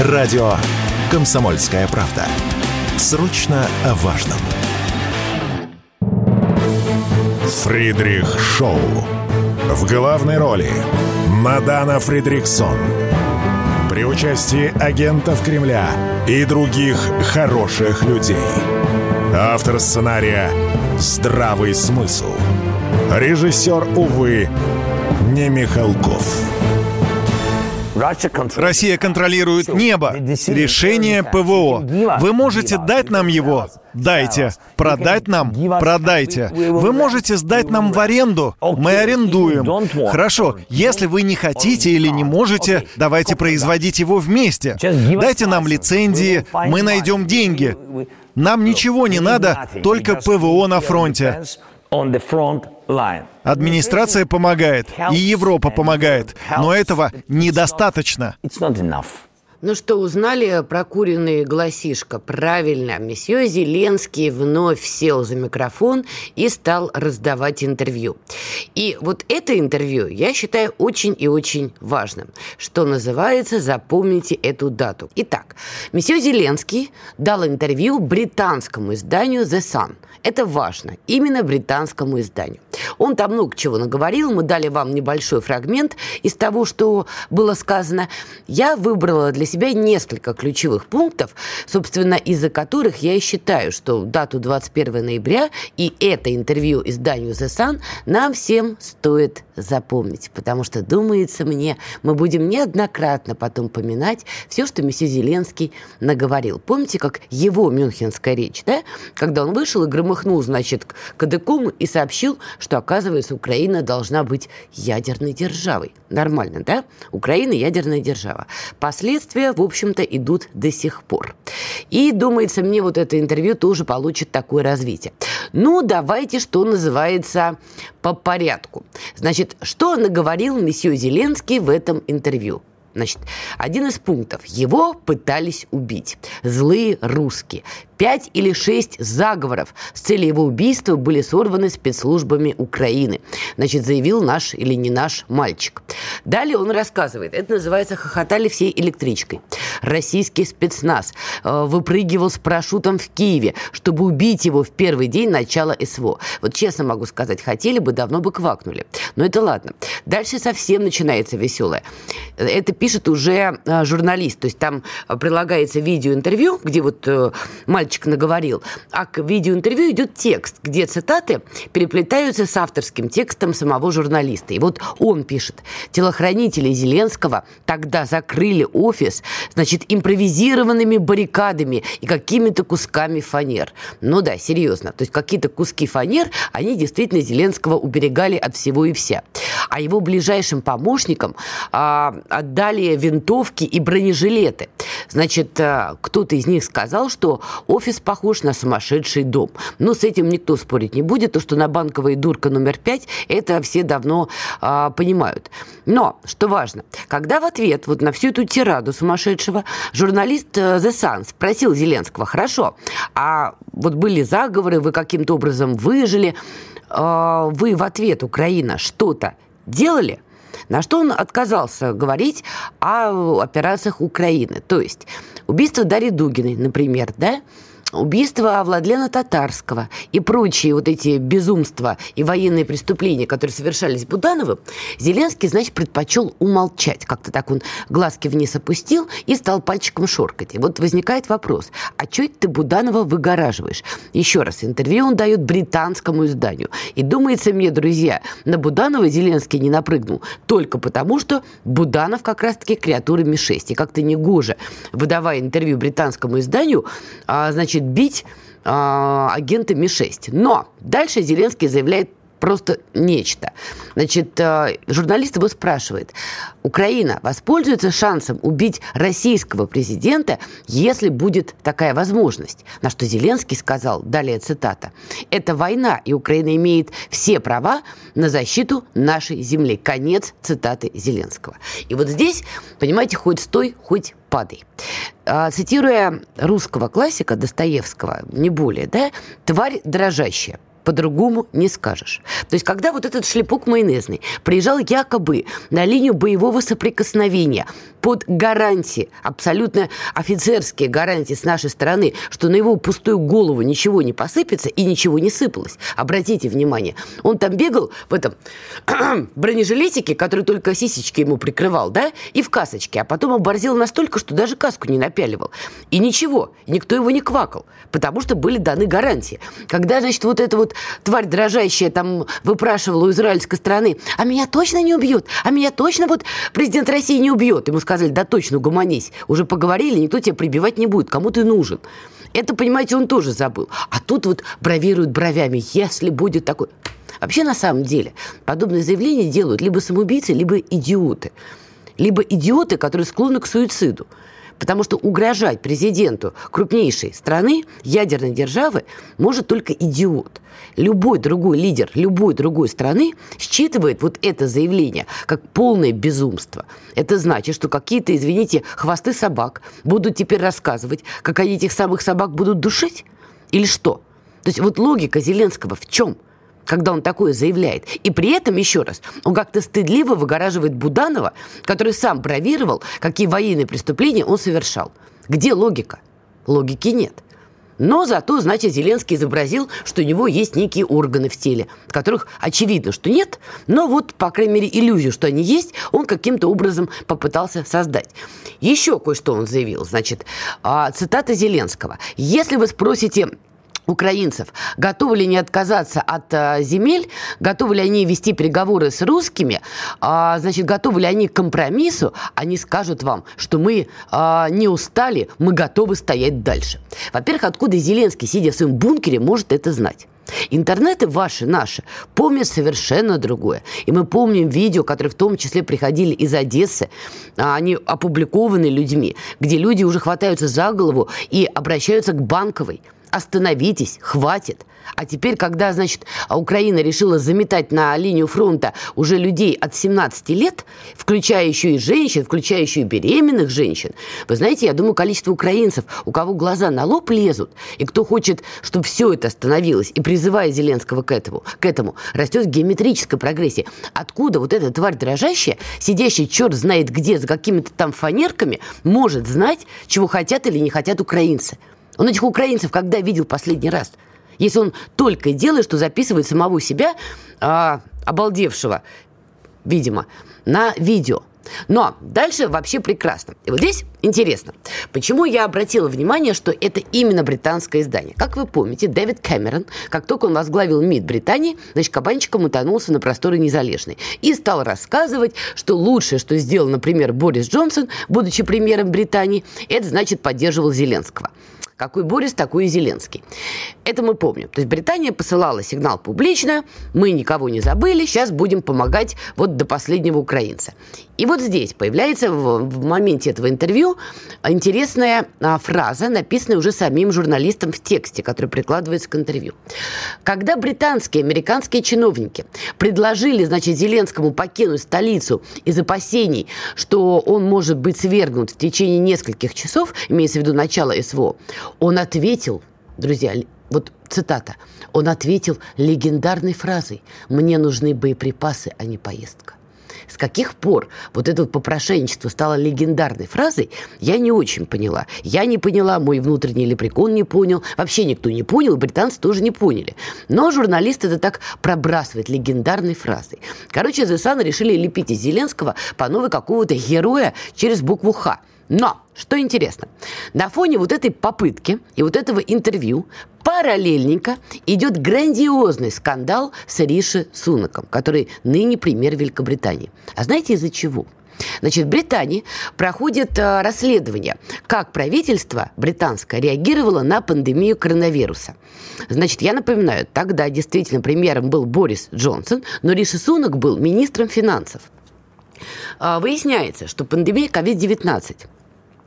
Радио «Комсомольская правда». Срочно о важном. Фридрих Шоу. В главной роли Мадана Фридриксон. При участии агентов Кремля и других хороших людей. Автор сценария «Здравый смысл». Режиссер, увы, не Михалков. Россия контролирует небо. Решение ПВО. Вы можете дать нам его? Дайте. Продать нам? Продайте. Вы можете сдать нам в аренду? Мы арендуем. Хорошо. Если вы не хотите или не можете, давайте производить его вместе. Дайте нам лицензии, мы найдем деньги. Нам ничего не надо, только ПВО на фронте. Администрация помогает, и Европа помогает, но этого недостаточно. Ну что, узнали прокуренный голосишка? Правильно, месье Зеленский вновь сел за микрофон и стал раздавать интервью. И вот это интервью я считаю очень и очень важным. Что называется, запомните эту дату. Итак, месье Зеленский дал интервью британскому изданию The Sun. Это важно, именно британскому изданию. Он там много чего наговорил, мы дали вам небольшой фрагмент из того, что было сказано. Я выбрала для себя несколько ключевых пунктов, собственно, из-за которых я и считаю, что дату 21 ноября и это интервью изданию The Sun нам всем стоит запомнить, потому что, думается мне, мы будем неоднократно потом поминать все, что месье Зеленский наговорил. Помните, как его мюнхенская речь, да? Когда он вышел и громыхнул, значит, кадыком и сообщил, что, оказывается, Украина должна быть ядерной державой. Нормально, да? Украина ядерная держава. Последствия, в общем-то, идут до сих пор. И, думается мне, вот это интервью тоже получит такое развитие. Ну, давайте, что называется, по порядку. Значит, что наговорил месье Зеленский в этом интервью? Значит, один из пунктов. Его пытались убить. Злые русские. Пять или шесть заговоров с целью его убийства были сорваны спецслужбами Украины. Значит, заявил наш или не наш мальчик. Далее он рассказывает. Это называется «Хохотали всей электричкой». Российский спецназ э, выпрыгивал с парашютом в Киеве, чтобы убить его в первый день начала СВО. Вот честно могу сказать, хотели бы, давно бы квакнули. Но это ладно. Дальше совсем начинается веселое. Это пишет уже э, журналист. То есть там прилагается видеоинтервью, где вот э, мальчик мальчик наговорил, а к видеоинтервью идет текст, где цитаты переплетаются с авторским текстом самого журналиста. И вот он пишет, телохранители Зеленского тогда закрыли офис, значит, импровизированными баррикадами и какими-то кусками фанер. Ну да, серьезно. То есть какие-то куски фанер, они действительно Зеленского уберегали от всего и вся. А его ближайшим помощникам а, отдали винтовки и бронежилеты. Значит, а, кто-то из них сказал, что Офис похож на сумасшедший дом. Но с этим никто спорить не будет. То, что на банковой дурка номер пять, это все давно а, понимают. Но, что важно, когда в ответ вот на всю эту тираду сумасшедшего журналист э, The Sun спросил Зеленского, хорошо, а вот были заговоры, вы каким-то образом выжили, э, вы в ответ, Украина, что-то делали? На что он отказался говорить о операциях Украины. То есть убийство Дарьи Дугиной, например, да, убийство Владлена Татарского и прочие вот эти безумства и военные преступления, которые совершались Будановым, Зеленский, значит, предпочел умолчать. Как-то так он глазки вниз опустил и стал пальчиком шоркать. И вот возникает вопрос, а что это ты Буданова выгораживаешь? Еще раз, интервью он дает британскому изданию. И думается мне, друзья, на Буданова Зеленский не напрыгнул только потому, что Буданов как раз-таки креатура Ми-6. И как-то не гоже, выдавая интервью британскому изданию, а, значит, бить э, агента Ми-6. Но дальше Зеленский заявляет просто нечто. Значит, э, журналист его спрашивает, Украина воспользуется шансом убить российского президента, если будет такая возможность? На что Зеленский сказал, далее цитата, это война, и Украина имеет все права на защиту нашей земли. Конец цитаты Зеленского. И вот здесь, понимаете, хоть стой, хоть падай. А, цитируя русского классика Достоевского, не более, да, «тварь дрожащая». По-другому не скажешь. То есть, когда вот этот шлепок майонезный приезжал якобы на линию боевого соприкосновения под гарантии, абсолютно офицерские гарантии с нашей стороны, что на его пустую голову ничего не посыпется и ничего не сыпалось. Обратите внимание, он там бегал в этом бронежилетике, который только сисечки ему прикрывал, да, и в касочке, а потом оборзел настолько, что даже каску не напяливал. И ничего, никто его не квакал, потому что были даны гарантии. Когда, значит, вот эта вот тварь дрожащая там выпрашивала у израильской страны, а меня точно не убьют, а меня точно вот президент России не убьет. Ему сказали, да точно, угомонись, уже поговорили, никто тебя прибивать не будет, кому ты нужен. Это, понимаете, он тоже забыл. А тут вот бравируют бровями, если будет такой... Вообще, на самом деле, подобные заявления делают либо самоубийцы, либо идиоты. Либо идиоты, которые склонны к суициду. Потому что угрожать президенту крупнейшей страны, ядерной державы, может только идиот. Любой другой лидер любой другой страны считывает вот это заявление как полное безумство. Это значит, что какие-то, извините, хвосты собак будут теперь рассказывать, как они этих самых собак будут душить? Или что? То есть вот логика Зеленского в чем? – когда он такое заявляет. И при этом, еще раз, он как-то стыдливо выгораживает Буданова, который сам бравировал, какие военные преступления он совершал. Где логика? Логики нет. Но зато, значит, Зеленский изобразил, что у него есть некие органы в теле, которых очевидно, что нет, но вот, по крайней мере, иллюзию, что они есть, он каким-то образом попытался создать. Еще кое-что он заявил, значит, а, цитата Зеленского. «Если вы спросите украинцев, готовы ли они отказаться от а, земель, готовы ли они вести переговоры с русскими, а, значит, готовы ли они к компромиссу, они скажут вам, что мы а, не устали, мы готовы стоять дальше. Во-первых, откуда Зеленский, сидя в своем бункере, может это знать? Интернеты ваши, наши, помнят совершенно другое. И мы помним видео, которые в том числе приходили из Одессы, они опубликованы людьми, где люди уже хватаются за голову и обращаются к банковой остановитесь, хватит. А теперь, когда, значит, Украина решила заметать на линию фронта уже людей от 17 лет, включая еще и женщин, включая еще и беременных женщин, вы знаете, я думаю, количество украинцев, у кого глаза на лоб лезут, и кто хочет, чтобы все это остановилось, и призывая Зеленского к этому, к этому растет в геометрической прогрессии. Откуда вот эта тварь дрожащая, сидящая черт знает где, за какими-то там фанерками, может знать, чего хотят или не хотят украинцы? Он этих украинцев когда видел последний раз? Если он только делает, что записывает самого себя, а, обалдевшего, видимо, на видео. Но дальше вообще прекрасно. И вот здесь интересно, почему я обратила внимание, что это именно британское издание. Как вы помните, Дэвид Кэмерон, как только он возглавил МИД Британии, значит, кабанчиком утонулся на просторы Незалежной. И стал рассказывать, что лучшее, что сделал, например, Борис Джонсон, будучи премьером Британии, это значит поддерживал Зеленского. Какой Борис, такой и Зеленский. Это мы помним. То есть Британия посылала сигнал публично, мы никого не забыли, сейчас будем помогать вот до последнего украинца. И вот здесь появляется в, в моменте этого интервью интересная а, фраза, написанная уже самим журналистом в тексте, который прикладывается к интервью. Когда британские, американские чиновники предложили, значит, Зеленскому покинуть столицу из опасений, что он может быть свергнут в течение нескольких часов, имеется в виду начало СВО, он ответил, друзья, вот цитата, он ответил легендарной фразой «Мне нужны боеприпасы, а не поездка». С каких пор вот это вот попрошайничество стало легендарной фразой, я не очень поняла. Я не поняла, мой внутренний лепрекон не понял, вообще никто не понял, британцы тоже не поняли. Но журналисты это так пробрасывают легендарной фразой. Короче, The Sun решили лепить из Зеленского по новой какого-то героя через букву «Х». Но, что интересно, на фоне вот этой попытки и вот этого интервью параллельненько идет грандиозный скандал с Риши Сунаком, который ныне премьер Великобритании. А знаете из-за чего? Значит, в Британии проходит э, расследование, как правительство британское реагировало на пандемию коронавируса. Значит, я напоминаю, тогда действительно премьером был Борис Джонсон, но Риши Сунак был министром финансов. А, выясняется, что пандемия COVID-19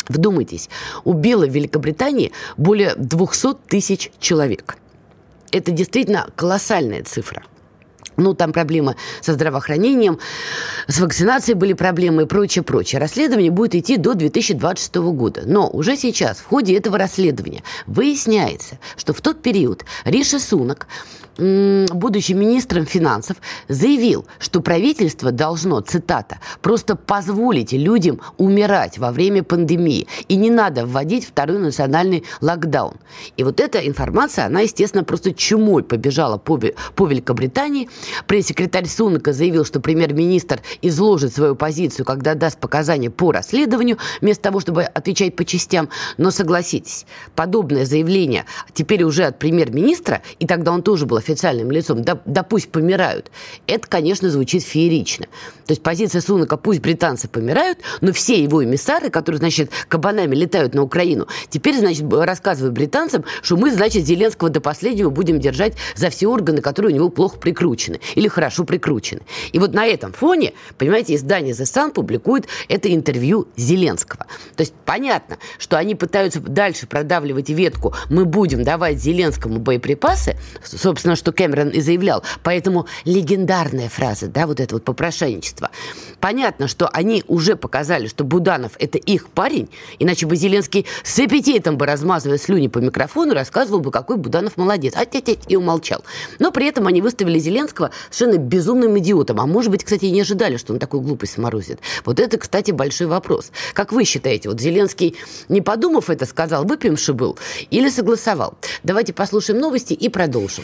Вдумайтесь, убила в Великобритании более 200 тысяч человек. Это действительно колоссальная цифра. Ну, там проблемы со здравоохранением, с вакцинацией были проблемы и прочее, прочее. Расследование будет идти до 2026 года. Но уже сейчас в ходе этого расследования выясняется, что в тот период Риша Сунок будучи министром финансов, заявил, что правительство должно, цитата, просто позволить людям умирать во время пандемии, и не надо вводить второй национальный локдаун. И вот эта информация, она, естественно, просто чумой побежала по, по Великобритании. Пресс-секретарь Сунака заявил, что премьер-министр изложит свою позицию, когда даст показания по расследованию, вместо того, чтобы отвечать по частям. Но согласитесь, подобное заявление теперь уже от премьер-министра, и тогда он тоже был официальным лицом, да, да пусть помирают, это, конечно, звучит феерично. То есть позиция Сунака, пусть британцы помирают, но все его эмиссары, которые, значит, кабанами летают на Украину, теперь, значит, рассказывают британцам, что мы, значит, Зеленского до последнего будем держать за все органы, которые у него плохо прикручены или хорошо прикручены. И вот на этом фоне, понимаете, издание The Sun публикует это интервью Зеленского. То есть понятно, что они пытаются дальше продавливать ветку «мы будем давать Зеленскому боеприпасы», собственно, что Кэмерон и заявлял. Поэтому легендарная фраза, да, вот это вот попрошайничество. Понятно, что они уже показали, что Буданов – это их парень, иначе бы Зеленский с аппетитом бы, размазывая слюни по микрофону, рассказывал бы, какой Буданов молодец. А тетя и умолчал. Но при этом они выставили Зеленского совершенно безумным идиотом. А может быть, кстати, и не ожидали, что он такую глупость сморозит. Вот это, кстати, большой вопрос. Как вы считаете, вот Зеленский, не подумав это, сказал, выпьемши был или согласовал? Давайте послушаем новости и продолжим.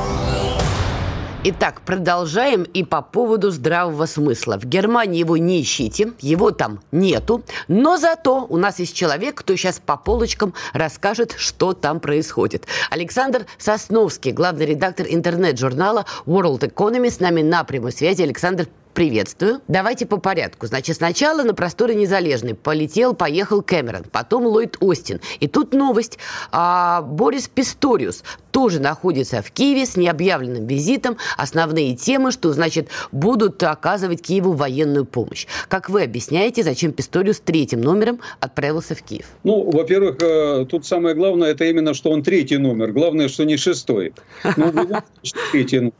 Итак, продолжаем и по поводу здравого смысла. В Германии его не ищите, его там нету, но зато у нас есть человек, кто сейчас по полочкам расскажет, что там происходит. Александр Сосновский, главный редактор интернет-журнала World Economy, с нами на прямой связи. Александр, Приветствую. Давайте по порядку. Значит, сначала на просторы Незалежной полетел, поехал Кэмерон, потом Ллойд Остин. И тут новость. А, Борис Писториус тоже находится в Киеве с необъявленным визитом. Основные темы, что, значит, будут оказывать Киеву военную помощь. Как вы объясняете, зачем Писториус третьим номером отправился в Киев? Ну, во-первых, э, тут самое главное, это именно, что он третий номер. Главное, что не шестой. Ну, третий номер.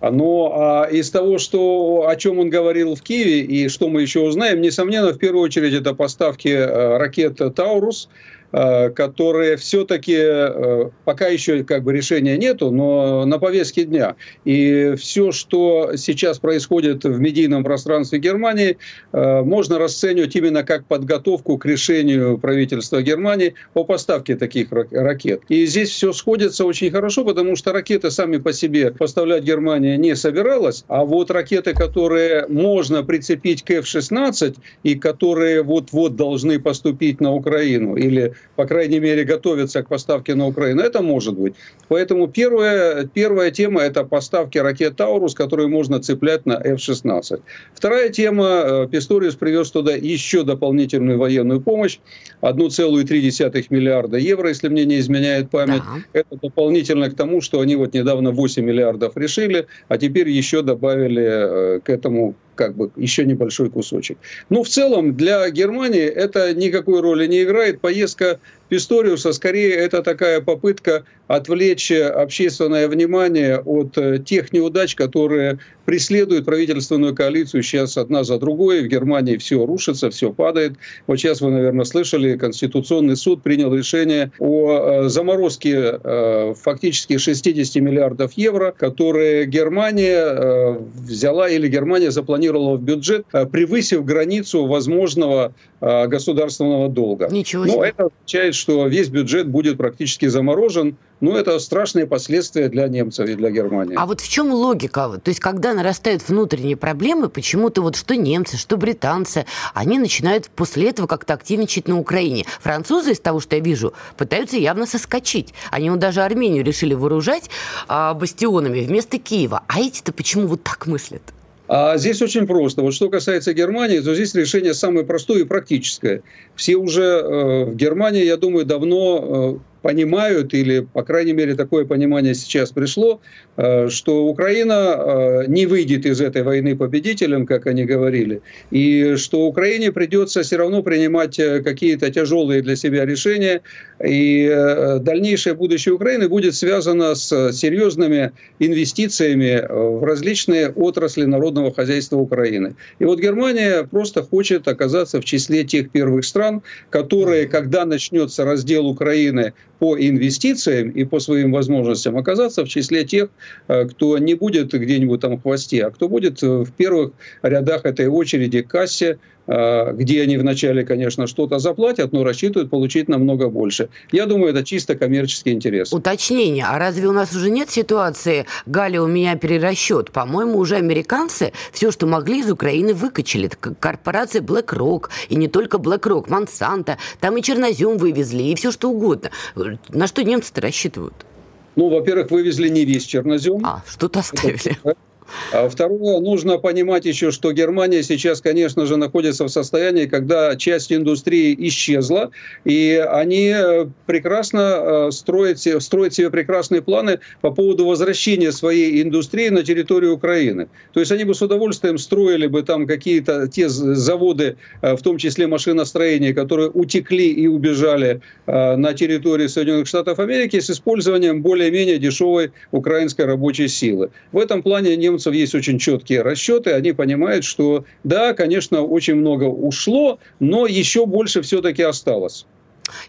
Но а, из того, что, о чем он говорил в Киеве и что мы еще узнаем, несомненно, в первую очередь это поставки а, ракет «Таурус», которые все-таки э, пока еще как бы решения нету, но на повестке дня. И все, что сейчас происходит в медийном пространстве Германии, э, можно расценивать именно как подготовку к решению правительства Германии о поставке таких ракет. И здесь все сходится очень хорошо, потому что ракеты сами по себе поставлять Германия не собиралась, а вот ракеты, которые можно прицепить к F-16 и которые вот-вот должны поступить на Украину или по крайней мере, готовятся к поставке на Украину. Это может быть. Поэтому первая, первая тема – это поставки ракет «Таурус», которые можно цеплять на F-16. Вторая тема э, – Писториус привез туда еще дополнительную военную помощь. 1,3 миллиарда евро, если мне не изменяет память. Да. Это дополнительно к тому, что они вот недавно 8 миллиардов решили, а теперь еще добавили э, к этому как бы еще небольшой кусочек. Но в целом для Германии это никакой роли не играет. Поездка Писториуса скорее это такая попытка отвлечь общественное внимание от э, тех неудач, которые преследуют правительственную коалицию сейчас одна за другой. В Германии все рушится, все падает. Вот сейчас вы, наверное, слышали, Конституционный суд принял решение о э, заморозке э, фактически 60 миллиардов евро, которые Германия взяла или Германия запланировала в бюджет, превысив границу возможного государственного долга. Ничего себе. Но это означает, что весь бюджет будет практически заморожен. Ну, это страшные последствия для немцев и для Германии. А вот в чем логика? То есть, когда нарастают внутренние проблемы, почему-то вот что немцы, что британцы, они начинают после этого как-то активничать на Украине. Французы, из того, что я вижу, пытаются явно соскочить. Они вот даже Армению решили вооружать а, бастионами вместо Киева. А эти-то почему вот так мыслят? А здесь очень просто. Вот что касается Германии, то здесь решение самое простое и практическое. Все уже э, в Германии, я думаю, давно э, понимают, или, по крайней мере, такое понимание сейчас пришло, э, что Украина э, не выйдет из этой войны победителем, как они говорили, и что Украине придется все равно принимать э, какие-то тяжелые для себя решения, и дальнейшее будущее Украины будет связано с серьезными инвестициями в различные отрасли народного хозяйства Украины. И вот Германия просто хочет оказаться в числе тех первых стран, которые, когда начнется раздел Украины по инвестициям и по своим возможностям оказаться в числе тех, э, кто не будет где-нибудь там в хвосте, а кто будет э, в первых рядах этой очереди кассе, где они вначале, конечно, что-то заплатят, но рассчитывают получить намного больше. Я думаю, это чисто коммерческий интерес. Уточнение. А разве у нас уже нет ситуации, Галя, у меня перерасчет? По-моему, уже американцы все, что могли из Украины, выкачали. Корпорация BlackRock, и не только BlackRock, Monsanto, там и чернозем вывезли, и все что угодно. На что немцы-то рассчитывают? Ну, во-первых, вывезли не весь чернозем. А, что-то оставили. А второе, нужно понимать еще, что Германия сейчас, конечно же, находится в состоянии, когда часть индустрии исчезла, и они э, прекрасно э, строят, строят себе прекрасные планы по поводу возвращения своей индустрии на территорию Украины. То есть они бы с удовольствием строили бы там какие-то те заводы, э, в том числе машиностроения, которые утекли и убежали на территории Соединенных Штатов Америки с использованием более-менее дешевой украинской рабочей силы. В этом плане немцы немцев есть очень четкие расчеты, они понимают, что да, конечно, очень много ушло, но еще больше все-таки осталось.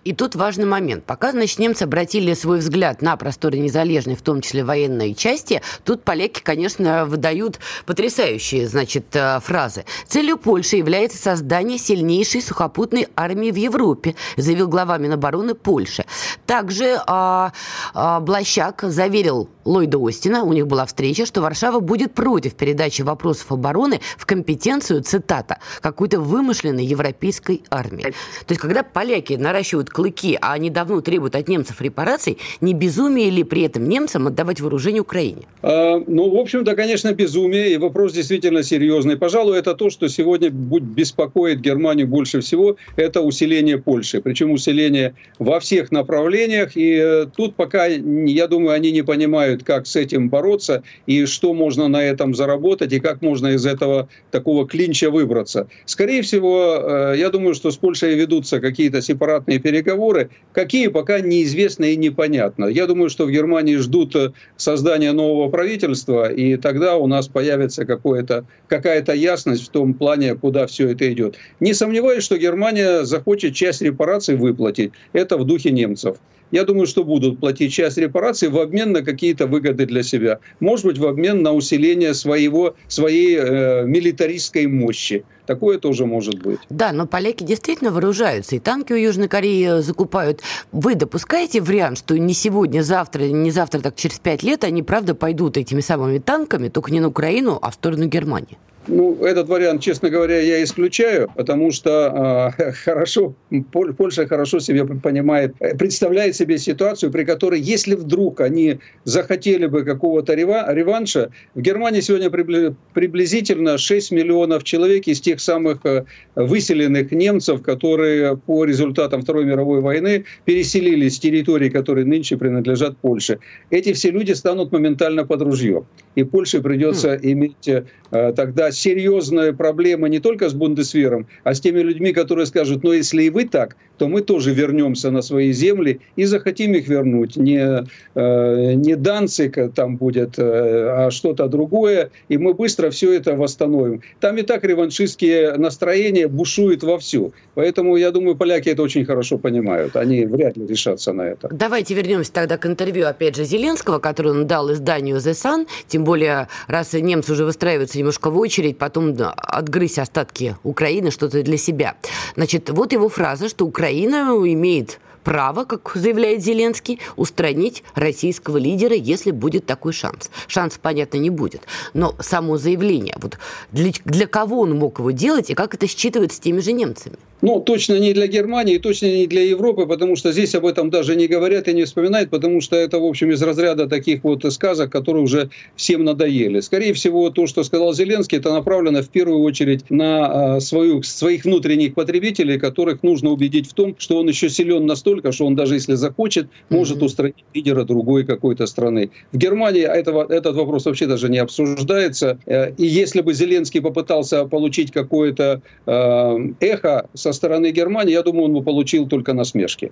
И тут важный момент. Пока, значит, немцы обратили свой взгляд на просторы незалежной, в том числе военной части, тут поляки, конечно, выдают потрясающие, значит, э, фразы. Целью Польши является создание сильнейшей сухопутной армии в Европе, заявил глава Минобороны Польши. Также а, а, Блащак заверил Ллойда Остина, у них была встреча, что Варшава будет против передачи вопросов обороны в компетенцию, цитата, какой-то вымышленной европейской армии. То есть, когда поляки наращивают наращивают клыки, а они давно требуют от немцев репараций, не безумие ли при этом немцам отдавать вооружение Украине? А, ну, в общем-то, конечно, безумие, и вопрос действительно серьезный. Пожалуй, это то, что сегодня будет беспокоит Германию больше всего, это усиление Польши. Причем усиление во всех направлениях, и э, тут пока, я думаю, они не понимают, как с этим бороться, и что можно на этом заработать, и как можно из этого такого клинча выбраться. Скорее всего, э, я думаю, что с Польшей ведутся какие-то сепаратные переговоры. Какие, пока неизвестно и непонятно. Я думаю, что в Германии ждут э, создания нового правительства, и тогда у нас появится какая-то ясность в том плане, куда все это идет. Не сомневаюсь, что Германия захочет часть репараций выплатить. Это в духе немцев я думаю, что будут платить часть репараций в обмен на какие-то выгоды для себя. Может быть, в обмен на усиление своего, своей э, милитаристской мощи. Такое тоже может быть. Да, но поляки действительно вооружаются, и танки у Южной Кореи закупают. Вы допускаете вариант, что не сегодня, завтра, не завтра, так через пять лет они, правда, пойдут этими самыми танками, только не на Украину, а в сторону Германии? Ну, этот вариант, честно говоря, я исключаю, потому что э, хорошо, Польша хорошо себе понимает, представляет себе ситуацию, при которой, если вдруг они захотели бы какого-то реванша, в Германии сегодня приблизительно 6 миллионов человек из тех самых э, выселенных немцев, которые по результатам Второй мировой войны переселились с территорий, которые нынче принадлежат Польше. Эти все люди станут моментально под ружье. И Польше придется mm. иметь э, тогда серьезная проблема не только с Бундесвером, а с теми людьми, которые скажут, ну если и вы так, то мы тоже вернемся на свои земли и захотим их вернуть. Не, э, не Данцик там будет, э, а что-то другое, и мы быстро все это восстановим. Там и так реваншистские настроения бушуют вовсю. Поэтому, я думаю, поляки это очень хорошо понимают. Они вряд ли решатся на это. Давайте вернемся тогда к интервью, опять же, Зеленского, который он дал изданию The Sun. Тем более, раз немцы уже выстраиваются немножко в очередь, очередь потом отгрызть остатки Украины, что-то для себя. Значит, вот его фраза, что Украина имеет право, как заявляет Зеленский, устранить российского лидера, если будет такой шанс. Шанс, понятно, не будет. Но само заявление, вот для, для кого он мог его делать и как это считывается с теми же немцами? Ну, точно не для Германии, точно не для Европы, потому что здесь об этом даже не говорят и не вспоминают, потому что это, в общем, из разряда таких вот сказок, которые уже всем надоели. Скорее всего, то, что сказал Зеленский, это направлено в первую очередь на а, свою, своих внутренних потребителей, которых нужно убедить в том, что он еще силен настолько, что он даже если захочет, может устранить лидера другой какой-то страны. В Германии этого, этот вопрос вообще даже не обсуждается. Э, и если бы Зеленский попытался получить какое-то э, эхо со со стороны Германии, я думаю, он бы получил только насмешки.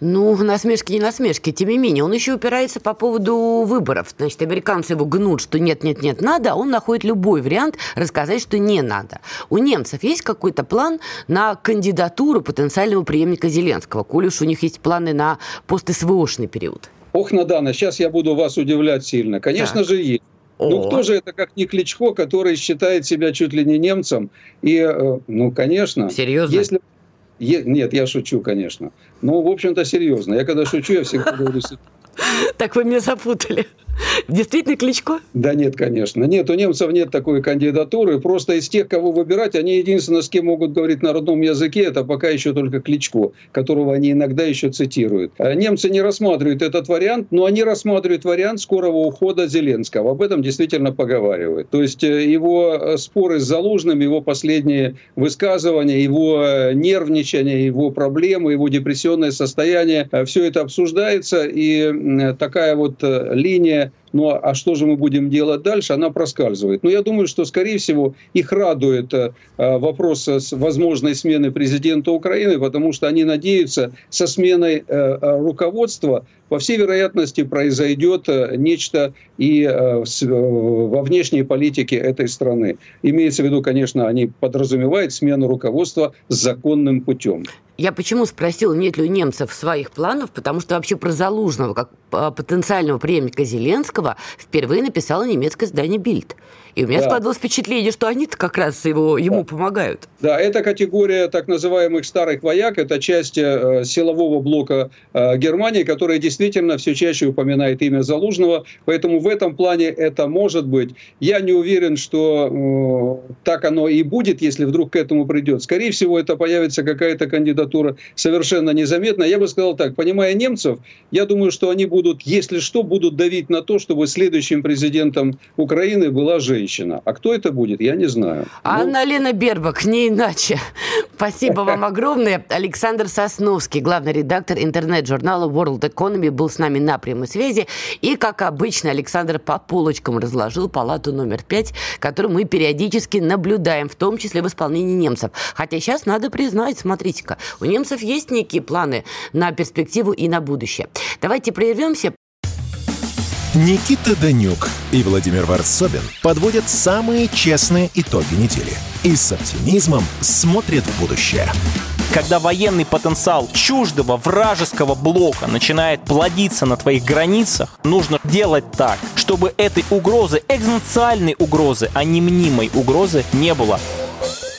Ну, насмешки не насмешки. Тем не менее, он еще упирается по поводу выборов. Значит, американцы его гнут, что нет-нет-нет, надо, а он находит любой вариант рассказать, что не надо. У немцев есть какой-то план на кандидатуру потенциального преемника Зеленского, коли уж у них есть планы на пост-СВОшный период? Ох, Надана, сейчас я буду вас удивлять сильно. Конечно так. же, есть. Ну, кто же это, как не Кличко, который считает себя чуть ли не немцем? И, э, ну, конечно... Серьезно? Если... Нет, я шучу, конечно. Ну, в общем-то, серьезно. Я когда шучу, я всегда говорю... Так вы меня запутали. Действительно Кличко? Да нет, конечно. Нет, у немцев нет такой кандидатуры. Просто из тех, кого выбирать, они единственное, с кем могут говорить на родном языке, это пока еще только Кличко, которого они иногда еще цитируют. А немцы не рассматривают этот вариант, но они рассматривают вариант скорого ухода Зеленского. Об этом действительно поговаривают. То есть э, его э, споры с Залужным, его последние высказывания, его э, нервничание, его проблемы, его депрессионное состояние, все это обсуждается. И такая вот линия ну а что же мы будем делать дальше, она проскальзывает. Но я думаю, что, скорее всего, их радует э, вопрос с возможной смены президента Украины, потому что они надеются со сменой э, э, руководства по всей вероятности произойдет нечто и во внешней политике этой страны. Имеется в виду, конечно, они подразумевают смену руководства законным путем. Я почему спросила, нет ли у немцев своих планов, потому что вообще про Залужного, как а, потенциального преемника Зеленского, впервые написала немецкое издание «Бильд». И у меня да. складывалось впечатление, что они-то как раз его, ему да. помогают. Да, это категория так называемых старых вояк, это часть э, силового блока э, Германии, которая действительно все чаще упоминает имя Залужного, поэтому в этом плане это может быть. Я не уверен, что э, так оно и будет, если вдруг к этому придет. Скорее всего, это появится какая-то кандидатура совершенно незаметно. Я бы сказал так, понимая немцев, я думаю, что они будут, если что, будут давить на то, чтобы следующим президентом Украины была женщина женщина. А кто это будет, я не знаю. Анна ну... Лена Бербак, не иначе. Спасибо вам огромное. Александр Сосновский, главный редактор интернет-журнала World Economy, был с нами на прямой связи. И, как обычно, Александр по полочкам разложил палату номер пять, которую мы периодически наблюдаем, в том числе в исполнении немцев. Хотя сейчас надо признать, смотрите-ка, у немцев есть некие планы на перспективу и на будущее. Давайте прервемся, Никита Данюк и Владимир Варсобин подводят самые честные итоги недели и с оптимизмом смотрят в будущее. Когда военный потенциал чуждого вражеского блока начинает плодиться на твоих границах, нужно делать так, чтобы этой угрозы, экзистенциальной угрозы, а не мнимой угрозы не было.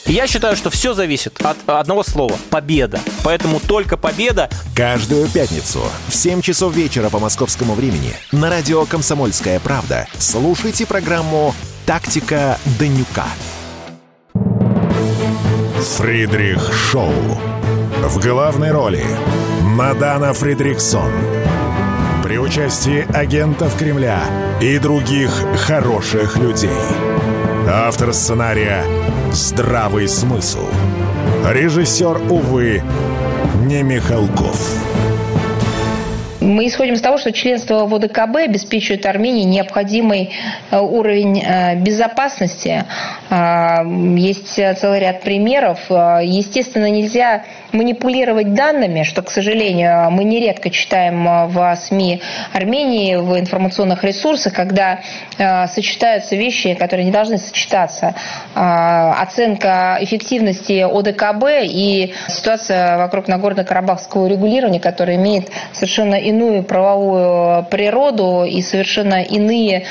Я считаю, что все зависит от одного слова – победа. Поэтому только победа. Каждую пятницу в 7 часов вечера по московскому времени на радио «Комсомольская правда» слушайте программу «Тактика Данюка». Фридрих Шоу. В главной роли Мадана Фридриксон. При участии агентов Кремля и других хороших людей. Автор сценария Здравый смысл. Режиссер, увы, не Михалков. Мы исходим из того, что членство в ОДКБ обеспечивает Армении необходимый э, уровень э, безопасности. А, есть целый ряд примеров. Естественно, нельзя манипулировать данными, что, к сожалению, мы нередко читаем э, в СМИ Армении, в информационных ресурсах, когда сочетаются вещи, которые не должны сочетаться. А, оценка эффективности ОДКБ и ситуация вокруг Нагорно-Карабахского регулирования, которая имеет совершенно иную иную правовую природу и совершенно иные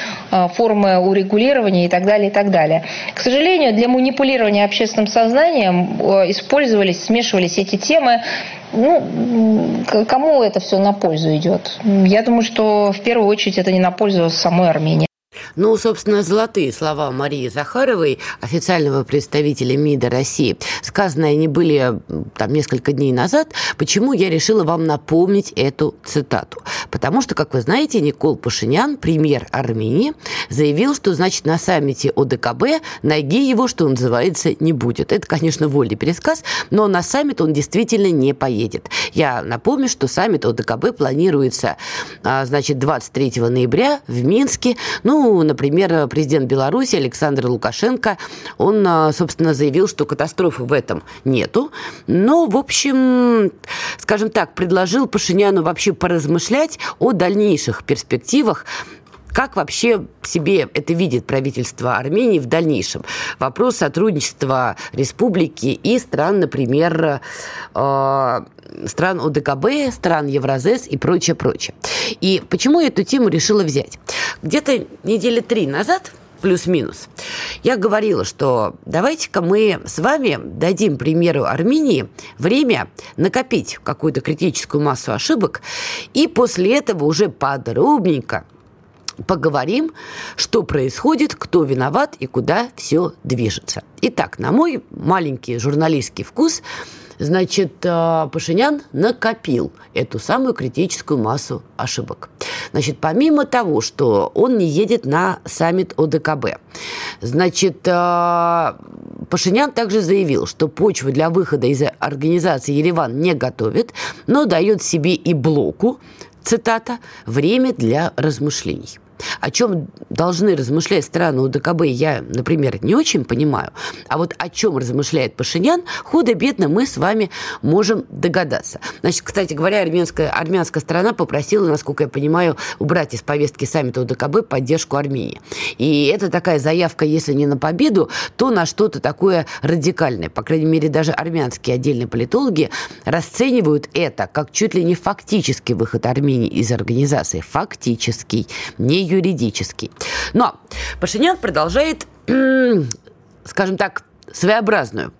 формы урегулирования и так далее, и так далее. К сожалению, для манипулирования общественным сознанием использовались, смешивались эти темы ну, кому это все на пользу идет? Я думаю, что в первую очередь это не на пользу самой Армении. Ну, собственно, золотые слова Марии Захаровой, официального представителя МИДа России, сказанные они были там несколько дней назад. Почему я решила вам напомнить эту цитату? Потому что, как вы знаете, Никол Пашинян, премьер Армении, заявил, что, значит, на саммите ОДКБ ноги его, что называется, не будет. Это, конечно, вольный пересказ, но на саммит он действительно не поедет. Я напомню, что саммит ОДКБ планируется, а, значит, 23 ноября в Минске. Ну, например, президент Беларуси Александр Лукашенко, он, а, собственно, заявил, что катастрофы в этом нету. Но, в общем, скажем так, предложил Пашиняну вообще поразмышлять о дальнейших перспективах как вообще себе это видит правительство Армении в дальнейшем? Вопрос сотрудничества республики и стран, например, э, стран ОДКБ, стран Евразес и прочее, прочее. И почему я эту тему решила взять? Где-то недели три назад плюс-минус. Я говорила, что давайте-ка мы с вами дадим примеру Армении время накопить какую-то критическую массу ошибок, и после этого уже подробненько поговорим, что происходит, кто виноват и куда все движется. Итак, на мой маленький журналистский вкус, значит, э, Пашинян накопил эту самую критическую массу ошибок. Значит, помимо того, что он не едет на саммит ОДКБ, значит, э, Пашинян также заявил, что почву для выхода из организации Ереван не готовит, но дает себе и блоку, цитата, «время для размышлений». О чем должны размышлять страны УДКБ, я, например, не очень понимаю. А вот о чем размышляет Пашинян, худо-бедно мы с вами можем догадаться. Значит, кстати говоря, армянская, армянская сторона попросила, насколько я понимаю, убрать из повестки саммита УДКБ поддержку Армении. И это такая заявка, если не на победу, то на что-то такое радикальное. По крайней мере, даже армянские отдельные политологи расценивают это как чуть ли не фактический выход Армении из организации. Фактический, не юридический. Но Пашинян продолжает, скажем так, своеобразную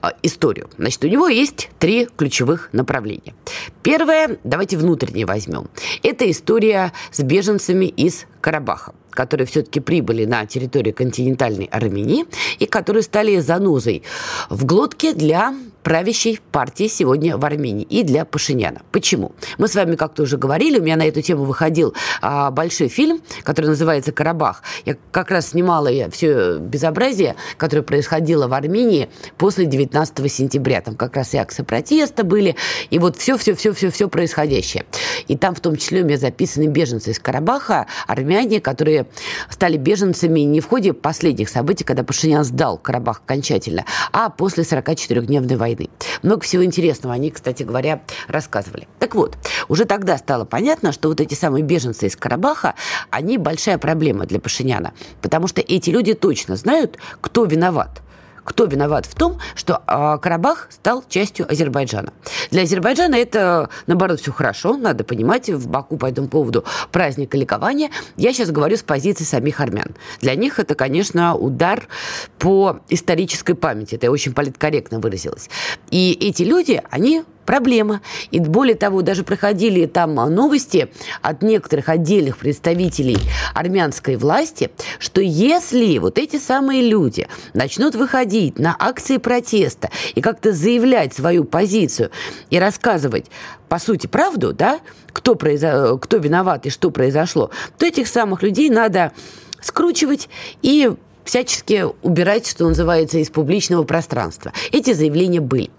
а, историю. Значит, у него есть три ключевых направления. Первое, давайте внутреннее возьмем. Это история с беженцами из Карабаха которые все-таки прибыли на территорию континентальной Армении и которые стали занозой в глотке для правящей партии сегодня в Армении и для Пашиняна. Почему? Мы с вами как-то уже говорили, у меня на эту тему выходил а, большой фильм, который называется «Карабах». Я как раз снимала я все безобразие, которое происходило в Армении после 19 сентября. Там как раз и акции протеста были, и вот все-все-все-все-все происходящее. И там в том числе у меня записаны беженцы из Карабаха, армяне, которые стали беженцами не в ходе последних событий, когда Пашинян сдал Карабах окончательно, а после 44-дневной войны войны. Много всего интересного они, кстати говоря, рассказывали. Так вот, уже тогда стало понятно, что вот эти самые беженцы из Карабаха, они большая проблема для Пашиняна, потому что эти люди точно знают, кто виноват – кто виноват в том, что а, Карабах стал частью Азербайджана. Для Азербайджана это, наоборот, все хорошо, надо понимать, в Баку по этому поводу праздник и ликование. Я сейчас говорю с позиции самих армян. Для них это, конечно, удар по исторической памяти. Это я очень политкорректно выразилась. И эти люди, они проблема. И более того, даже проходили там новости от некоторых отдельных представителей армянской власти, что если вот эти самые люди начнут выходить на акции протеста и как-то заявлять свою позицию и рассказывать, по сути, правду, да, кто, произо... кто виноват и что произошло, то этих самых людей надо скручивать и всячески убирать, что называется, из публичного пространства. Эти заявления были.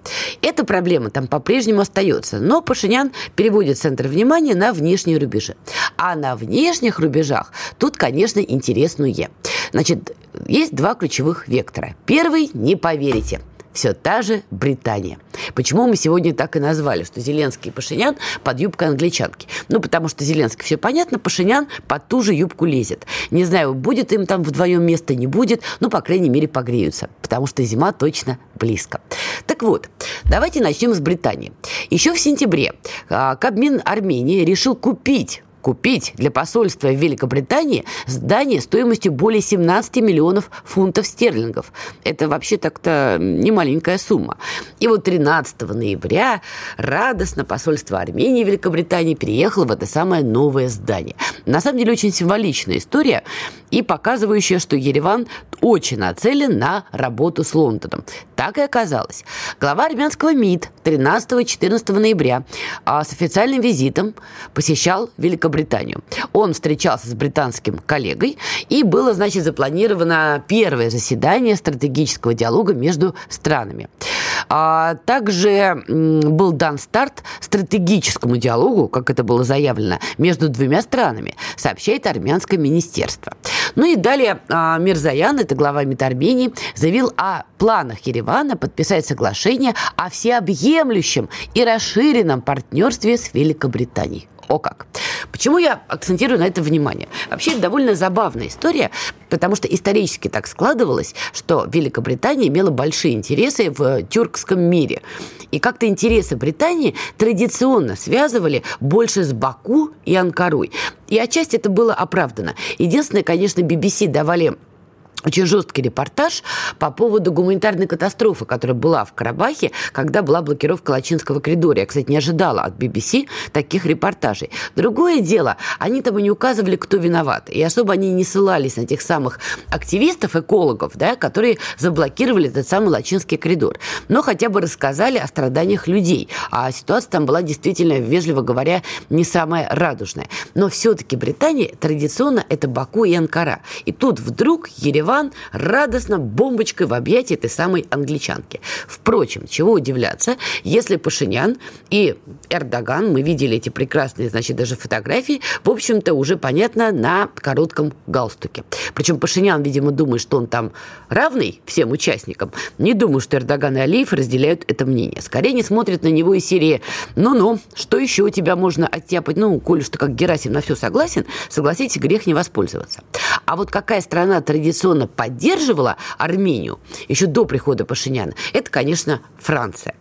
Эта проблема там по-прежнему остается, но Пашинян переводит центр внимания на внешние рубежи. А на внешних рубежах тут, конечно, интересное. Значит, есть два ключевых вектора. Первый, не поверите, все та же Британия. Почему мы сегодня так и назвали, что Зеленский и Пашинян под юбкой англичанки? Ну, потому что Зеленский все понятно, Пашинян под ту же юбку лезет. Не знаю, будет им там вдвоем место, не будет, но, по крайней мере, погреются, потому что зима точно близко. Так вот, давайте начнем с Британии. Еще в сентябре а, Кабмин Армении решил купить купить для посольства в Великобритании здание стоимостью более 17 миллионов фунтов стерлингов. Это вообще так-то не маленькая сумма. И вот 13 ноября радостно посольство Армении в Великобритании переехало в это самое новое здание. На самом деле очень символичная история и показывающая, что Ереван очень нацелен на работу с Лондоном. Так и оказалось. Глава армянского МИД 13-14 ноября а, с официальным визитом посещал Великобританию. Он встречался с британским коллегой, и было, значит, запланировано первое заседание стратегического диалога между странами. А также был дан старт стратегическому диалогу, как это было заявлено, между двумя странами, сообщает армянское министерство. Ну и далее а, Мирзаян, это глава МИД Армении, заявил о планах Еревана подписать соглашение о всеобъемлющем и расширенном партнерстве с Великобританией. О как! Почему я акцентирую на это внимание? Вообще, это довольно забавная история, потому что исторически так складывалось, что Великобритания имела большие интересы в тюркском мире. И как-то интересы Британии традиционно связывали больше с Баку и Анкарой. И отчасти это было оправдано. Единственное, конечно, BBC давали очень жесткий репортаж по поводу гуманитарной катастрофы, которая была в Карабахе, когда была блокировка Лачинского коридора. Я, кстати, не ожидала от BBC таких репортажей. Другое дело, они там и не указывали, кто виноват. И особо они не ссылались на тех самых активистов, экологов, да, которые заблокировали этот самый Лачинский коридор. Но хотя бы рассказали о страданиях людей. А ситуация там была действительно, вежливо говоря, не самая радужная. Но все-таки Британия традиционно это Баку и Анкара. И тут вдруг Ереван Иван радостно бомбочкой в объятии этой самой англичанки. Впрочем, чего удивляться, если Пашинян и Эрдоган, мы видели эти прекрасные, значит, даже фотографии, в общем-то, уже понятно, на коротком галстуке. Причем Пашинян, видимо, думает, что он там равный всем участникам. Не думаю, что Эрдоган и Алиев разделяют это мнение. Скорее не смотрят на него из серии «Ну-ну, что еще у тебя можно оттяпать?» Ну, коль что как Герасим на все согласен, согласитесь, грех не воспользоваться. А вот какая страна традиционно традиционно поддерживала Армению еще до прихода Пашиняна, это, конечно, Франция.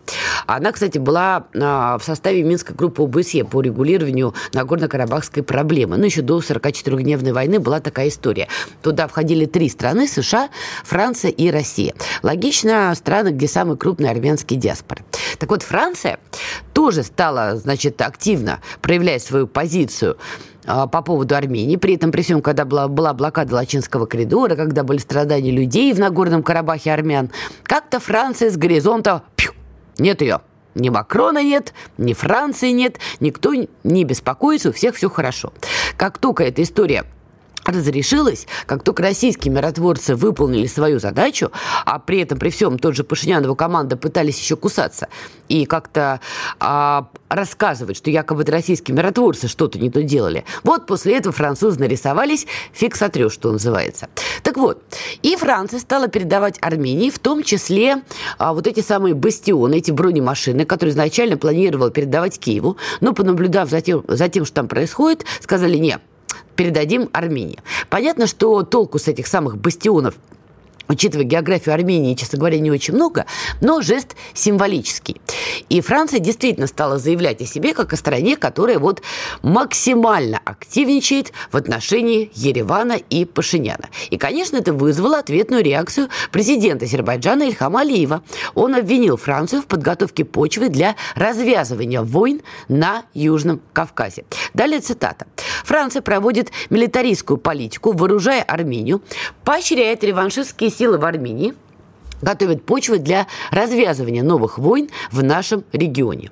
Она, кстати, была а, в составе Минской группы ОБСЕ по регулированию Нагорно-Карабахской проблемы. Ну, еще до 44-дневной войны была такая история. Туда входили три страны – США, Франция и Россия. Логично, страны, где самый крупный армянский диаспор. Так вот, Франция тоже стала, значит, активно проявлять свою позицию по поводу Армении. При этом, при всем, когда была, была блокада Лачинского коридора, когда были страдания людей в Нагорном Карабахе армян, как-то Франция с горизонта пью, нет ее. Ни Макрона нет, ни Франции нет, никто не беспокоится, у всех все хорошо. Как только эта история разрешилось, как только российские миротворцы выполнили свою задачу, а при этом, при всем, тот же Пашинян его команда пытались еще кусаться и как-то а, рассказывать, что якобы российские миротворцы что-то не то делали. Вот после этого французы нарисовались, фиг сотрешь, что называется. Так вот, и Франция стала передавать Армении, в том числе а, вот эти самые бастионы, эти бронемашины, которые изначально планировал передавать Киеву, но понаблюдав за тем, за тем что там происходит, сказали, нет, передадим Армении. Понятно, что толку с этих самых бастионов учитывая географию Армении, честно говоря, не очень много, но жест символический. И Франция действительно стала заявлять о себе как о стране, которая вот максимально активничает в отношении Еревана и Пашиняна. И, конечно, это вызвало ответную реакцию президента Азербайджана Ильхама Алиева. Он обвинил Францию в подготовке почвы для развязывания войн на Южном Кавказе. Далее цитата. Франция проводит милитаристскую политику, вооружая Армению, поощряет реваншистские силы в Армении готовят почву для развязывания новых войн в нашем регионе.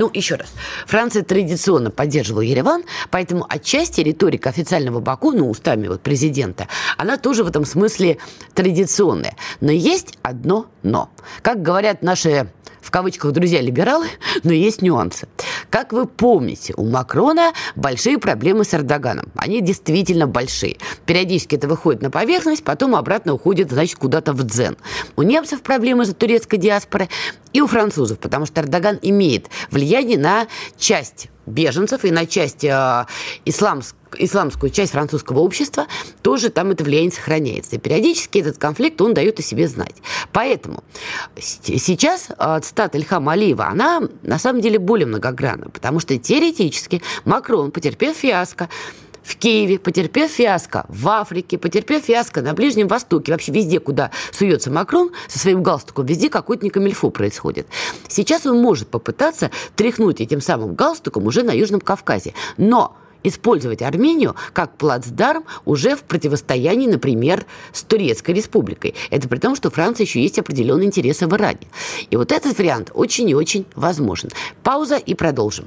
Ну, еще раз. Франция традиционно поддерживала Ереван, поэтому отчасти риторика официального Баку, ну, устами вот президента, она тоже в этом смысле традиционная. Но есть одно «но». Как говорят наши в кавычках друзья-либералы, но есть нюансы. Как вы помните, у Макрона большие проблемы с Эрдоганом. Они действительно большие. Периодически это выходит на поверхность, потом обратно уходит, значит, куда-то в дзен. У немцев проблемы за турецкой диаспоры и у французов, потому что Эрдоган имеет влияние на часть беженцев и на часть э, исламск, исламскую часть французского общества, тоже там это влияние сохраняется. И периодически этот конфликт, он дает о себе знать. Поэтому сейчас э, цитата Ильхама Алиева, она на самом деле более многогранна, потому что теоретически Макрон, потерпев фиаско, в Киеве, потерпев фиаско в Африке, потерпев фиаско на Ближнем Востоке, вообще везде, куда суется Макрон со своим галстуком, везде какой-то некамильфо происходит. Сейчас он может попытаться тряхнуть этим самым галстуком уже на Южном Кавказе. Но использовать Армению как плацдарм уже в противостоянии, например, с Турецкой республикой. Это при том, что Франция еще есть определенные интересы в Иране. И вот этот вариант очень и очень возможен. Пауза и продолжим.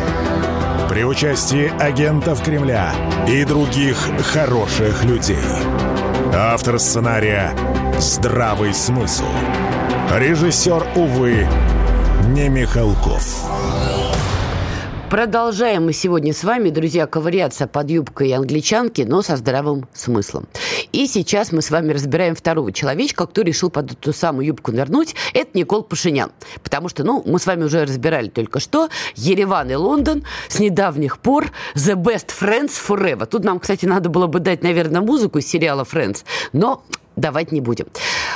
При участии агентов Кремля и других хороших людей. Автор сценария «Здравый смысл». Режиссер, увы, не Михалков. Продолжаем мы сегодня с вами, друзья, ковыряться под юбкой англичанки, но со здравым смыслом. И сейчас мы с вами разбираем второго человечка, кто решил под эту самую юбку нырнуть. Это Никол Пашинян. Потому что, ну, мы с вами уже разбирали только что Ереван и Лондон с недавних пор The Best Friends Forever. Тут нам, кстати, надо было бы дать, наверное, музыку из сериала Friends, но давать не будем.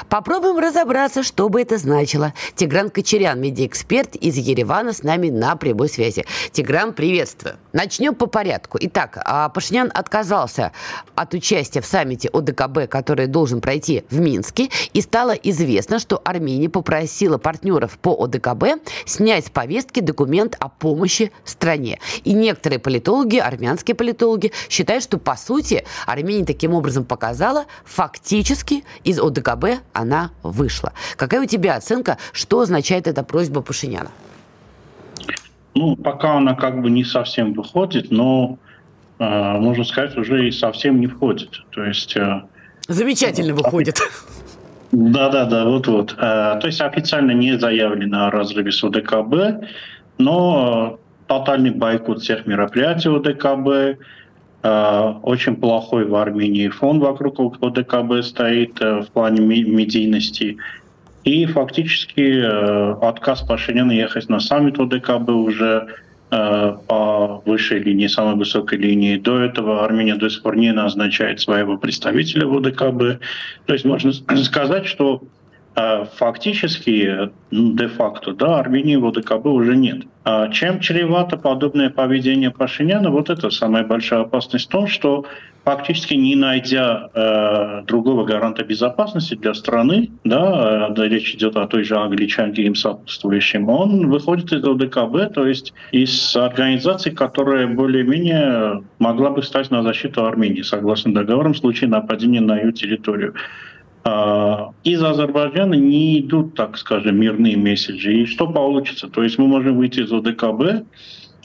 Попробуем разобраться, что бы это значило. Тигран Кочерян, медиаэксперт из Еревана, с нами на прямой связи. Тигран, приветствую. Начнем по порядку. Итак, а, Пашинян отказался от участия в саммите ОДКБ, который должен пройти в Минске, и стало известно, что Армения попросила партнеров по ОДКБ снять с повестки документ о помощи стране. И некоторые политологи, армянские политологи, считают, что, по сути, Армения таким образом показала фактически фактически из ОДКБ она вышла. Какая у тебя оценка, что означает эта просьба Пашиняна? Ну, пока она как бы не совсем выходит, но, э, можно сказать, уже и совсем не входит. То есть... Э, Замечательно э, выходит. Да, да, да, вот-вот. Э, то есть официально не заявлено о разрыве с ОДКБ, но тотальный бойкот всех мероприятий ОДКБ, Э, очень плохой в Армении фон вокруг ОДКБ стоит э, в плане медийности. И фактически э, отказ Пашиняна ехать на саммит ОДКБ уже по высшей линии, самой высокой линии. До этого Армения до сих пор не назначает своего представителя в ОДКБ. То есть можно сказать, что фактически, де-факто, да, Армении в ОДКБ уже нет. А чем чревато подобное поведение Пашиняна? Вот это самая большая опасность в том, что фактически не найдя э, другого гаранта безопасности для страны, да, да, речь идет о той же англичанке им сопутствующем, он выходит из ОДКБ, то есть из организации, которая более-менее могла бы стать на защиту Армении, согласно договорам, в случае нападения на ее территорию. А, из Азербайджана не идут, так скажем, мирные месседжи. И что получится? То есть мы можем выйти из ОДКБ,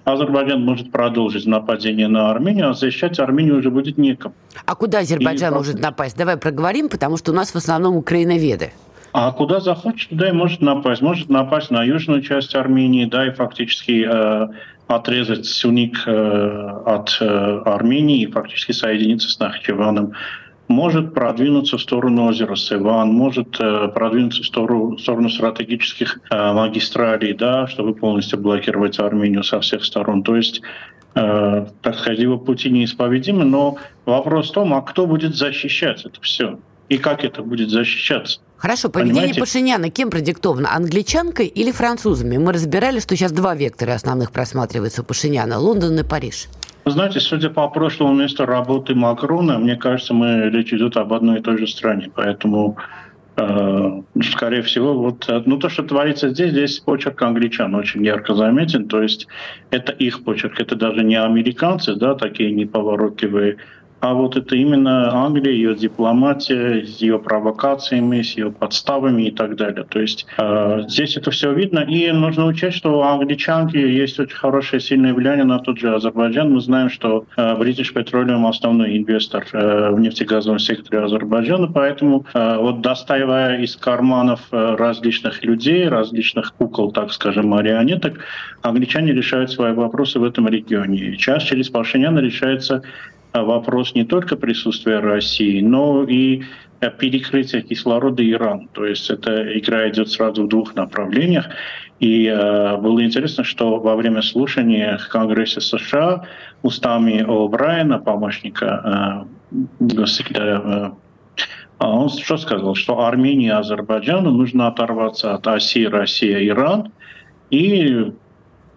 Азербайджан может продолжить нападение на Армению, а защищать Армению уже будет некому. А куда Азербайджан и... может напасть? Давай проговорим, потому что у нас в основном украиноведы. А куда захочет, да, и может напасть. Может напасть на южную часть Армении, да, и фактически э, отрезать Сюник э, от э, Армении и фактически соединиться с Нахичеваном может продвинуться в сторону озера Севан, может э, продвинуться в сторону, в сторону стратегических э, магистралей, да, чтобы полностью блокировать Армению со всех сторон. То есть э, так сказать, его пути неисповедимы, но вопрос в том, а кто будет защищать это все? И как это будет защищаться? Хорошо, поведение Понимаете? Пашиняна кем продиктовано? Англичанкой или французами? Мы разбирали, что сейчас два вектора основных просматриваются у Пашиняна – Лондон и Париж. Знаете, судя по прошлому месту работы Макрона, мне кажется, мы речь идет об одной и той же стране. Поэтому Э, скорее всего, вот, э, ну, то, что творится здесь, здесь почерк англичан очень ярко заметен, то есть это их почерк, это даже не американцы, да, такие неповоротливые, а вот это именно Англия, ее дипломатия, с ее провокациями, с ее подставами и так далее. То есть э, здесь это все видно. И нужно учесть, что у англичанки есть очень хорошее, сильное влияние на тот же Азербайджан. Мы знаем, что э, British Petroleum основной инвестор э, в нефтегазовом секторе Азербайджана, поэтому э, вот достаивая из карманов э, различных людей, различных кукол, так скажем, марионеток, англичане решают свои вопросы в этом регионе. И час через Пашиняна решается вопрос не только присутствия России, но и перекрытия кислорода Иран. То есть эта игра идет сразу в двух направлениях. И э, было интересно, что во время слушания в Конгрессе США устами О'Брайена, помощника э, э, он что сказал? Что Армении и Азербайджану нужно оторваться от оси Россия-Иран и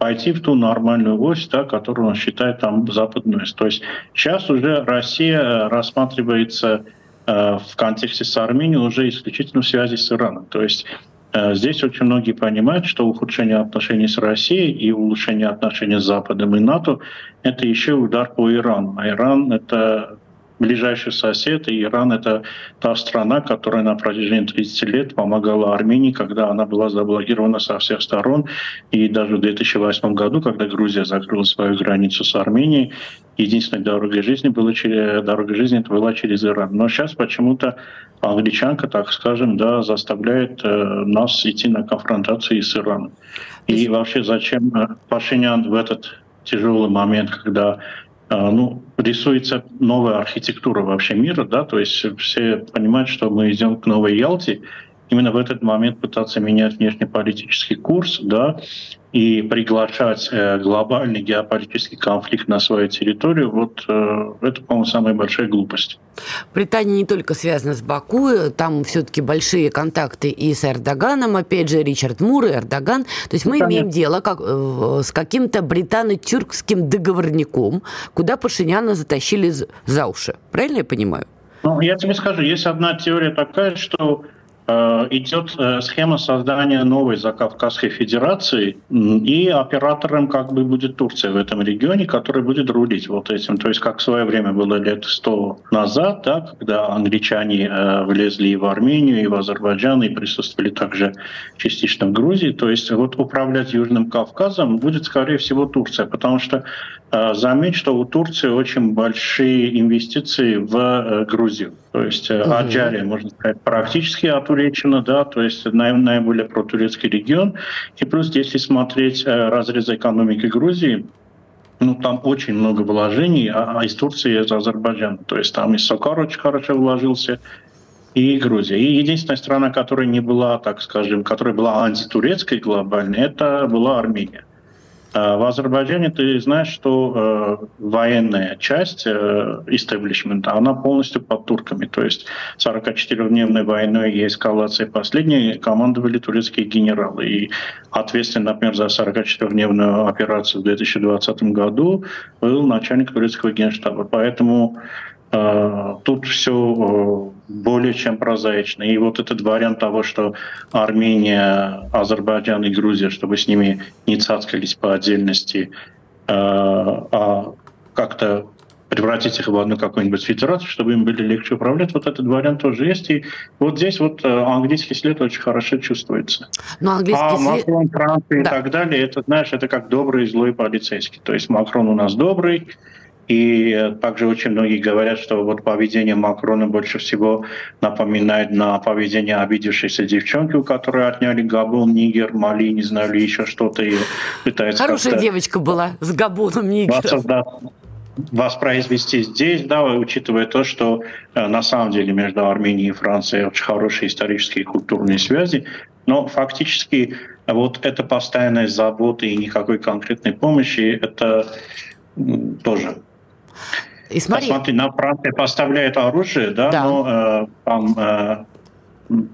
пойти в ту нормальную ось, да, которую он считает там западную. То есть сейчас уже Россия э, рассматривается э, в контексте с Арменией уже исключительно в связи с Ираном. То есть э, Здесь очень многие понимают, что ухудшение отношений с Россией и улучшение отношений с Западом и НАТО – это еще удар по Ирану. А Иран – это ближайший сосед, и Иран — это та страна, которая на протяжении 30 лет помогала Армении, когда она была заблокирована со всех сторон. И даже в 2008 году, когда Грузия закрыла свою границу с Арменией, единственной дорогой жизни, была, дорога жизни это была через Иран. Но сейчас почему-то англичанка, так скажем, да, заставляет э, нас идти на конфронтацию с Ираном. И вообще зачем э, Пашинян в этот тяжелый момент, когда ну, рисуется новая архитектура вообще мира, да, то есть все понимают, что мы идем к новой Ялте, именно в этот момент пытаться менять внешнеполитический курс, да, и приглашать э, глобальный геополитический конфликт на свою территорию, вот э, это, по-моему, самая большая глупость. Британия не только связана с Баку, там все-таки большие контакты и с Эрдоганом, опять же, Ричард Мур и Эрдоган. То есть мы Конечно. имеем дело как, э, с каким-то британо-тюркским договорником, куда Пашиняна затащили за уши. Правильно я понимаю? Ну, я тебе скажу, есть одна теория такая, что Э, идет э, схема создания новой Закавказской Федерации, и оператором как бы будет Турция в этом регионе, который будет рулить вот этим. То есть как в свое время было лет сто назад, да, когда англичане э, влезли и в Армению, и в Азербайджан, и присутствовали также частично в Грузии. То есть вот управлять Южным Кавказом будет, скорее всего, Турция, потому что заметь, что у Турции очень большие инвестиции в Грузию. То есть угу. Аджария, можно сказать, практически отуречена, да, то есть наиболее протурецкий регион. И плюс, если смотреть э, разрез экономики Грузии, ну, там очень много вложений, а, а из Турции, из Азербайджана. То есть там и Сокар очень хорошо вложился, и Грузия. И единственная страна, которая не была, так скажем, которая была антитурецкой глобальной, это была Армения. А в Азербайджане ты знаешь, что э, военная часть э, она полностью под турками. То есть 44-дневной войной и эскалацией последней командовали турецкие генералы. И ответственный, например, за 44-дневную операцию в 2020 году был начальник турецкого генштаба. Поэтому тут все э, более чем прозаично. И вот этот вариант того, что Армения, Азербайджан и Грузия, чтобы с ними не цацкались по отдельности, э, а как-то превратить их в одну какую-нибудь федерацию, чтобы им были легче управлять. Вот этот вариант тоже есть. И вот здесь вот э, английский след очень хорошо чувствуется. Но английский а след... Макрон, Трамп и да. так далее, это, знаешь, это как добрый и злой полицейский. То есть Макрон у нас добрый, и также очень многие говорят, что вот поведение Макрона больше всего напоминает на поведение обидевшейся девчонки, у которой отняли Габон, Нигер, Мали, не знаю, или еще что-то. И пытается Хорошая девочка была с Габоном, Нигером. Да, воспроизвести здесь, да, учитывая то, что э, на самом деле между Арменией и Францией очень хорошие исторические и культурные связи, но фактически вот эта постоянная забота и никакой конкретной помощи, это тоже и смотри. Посмотри, на Франция поставляет оружие, да, да. но э, там э,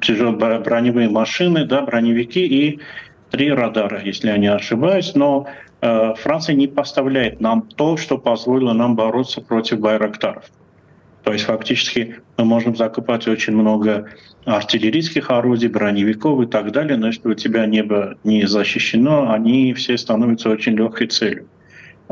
тяжелые броневые машины, да, броневики и три радара, если я не ошибаюсь, но э, Франция не поставляет нам то, что позволило нам бороться против байрактаров. То есть фактически мы можем закупать очень много артиллерийских орудий, броневиков и так далее, но если у тебя небо не защищено, они все становятся очень легкой целью.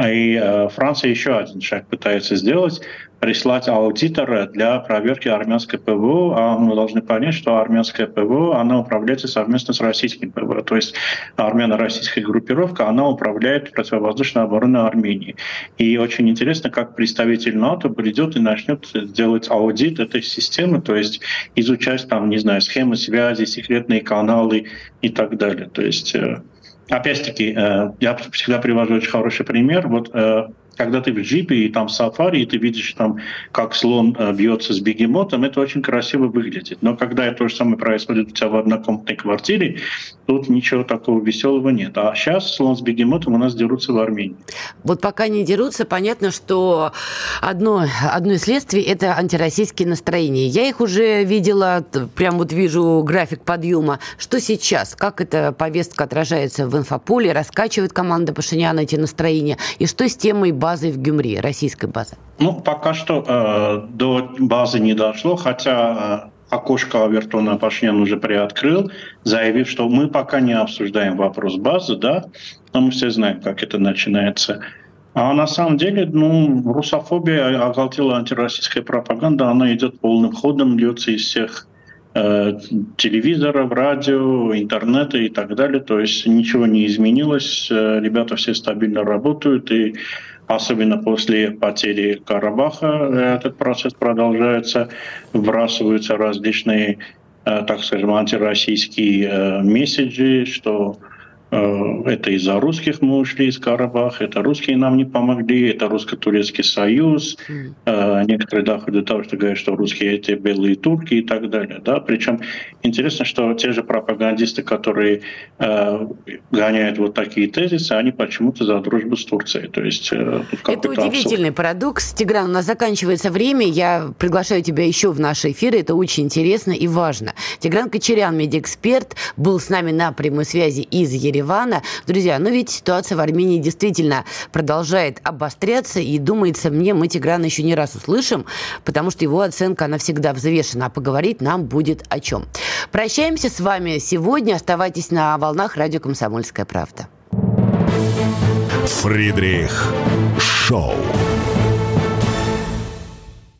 И э, Франция еще один шаг пытается сделать прислать аудитора для проверки армянской ПВО, а мы должны понять, что армянская ПВО, она управляется совместно с российским ПВО. То есть армяно-российская группировка, она управляет противовоздушной обороной Армении. И очень интересно, как представитель НАТО придет и начнет делать аудит этой системы, то есть изучать там, не знаю, схемы связи, секретные каналы и так далее. То есть э, опять-таки, э, я всегда привожу очень хороший пример. Вот э, когда ты в джипе и там сафари, и ты видишь там, как слон э, бьется с бегемотом, это очень красиво выглядит. Но когда это то же самое происходит у тебя в однокомнатной квартире, тут ничего такого веселого нет. А сейчас слон с бегемотом у нас дерутся в Армении. Вот пока не дерутся, понятно, что одно, одно из следствий – это антироссийские настроения. Я их уже видела, прям вот вижу график подъема. Что сейчас? Как эта повестка отражается в инфополе? Раскачивает команда Пашиняна эти настроения? И что с темой базой в Гюмри, российской базы? Ну, пока что э, до базы не дошло, хотя э, окошко Авертона Пашинян уже приоткрыл, заявив, что мы пока не обсуждаем вопрос базы, да, но мы все знаем, как это начинается. А на самом деле, ну, русофобия, оголтела антироссийская пропаганда, она идет полным ходом, льется из всех э, телевизоров, радио, интернета и так далее. То есть ничего не изменилось, э, ребята все стабильно работают, и особенно после потери Карабаха этот процесс продолжается, вбрасываются различные, э, так скажем, антироссийские э, месседжи, что Э, это из-за русских мы ушли из Карабаха, это русские нам не помогли, это русско-турецкий союз. Mm. Некоторые доходят до того, что говорят, что русские эти белые турки и так далее. Да? Причем интересно, что те же пропагандисты, которые э, гоняют вот такие тезисы, они почему-то за дружбу с Турцией. То есть, э, это удивительный абсурд. парадокс. Тигран, у нас заканчивается время. Я приглашаю тебя еще в наши эфиры. Это очень интересно и важно. Тигран Кочерян, медиэксперт, был с нами на прямой связи из Еревана Еревана. Друзья, ну ведь ситуация в Армении действительно продолжает обостряться, и думается мне, мы Тиграна еще не раз услышим, потому что его оценка, она всегда взвешена, а поговорить нам будет о чем. Прощаемся с вами сегодня. Оставайтесь на волнах радио «Комсомольская правда». Фридрих Шоу.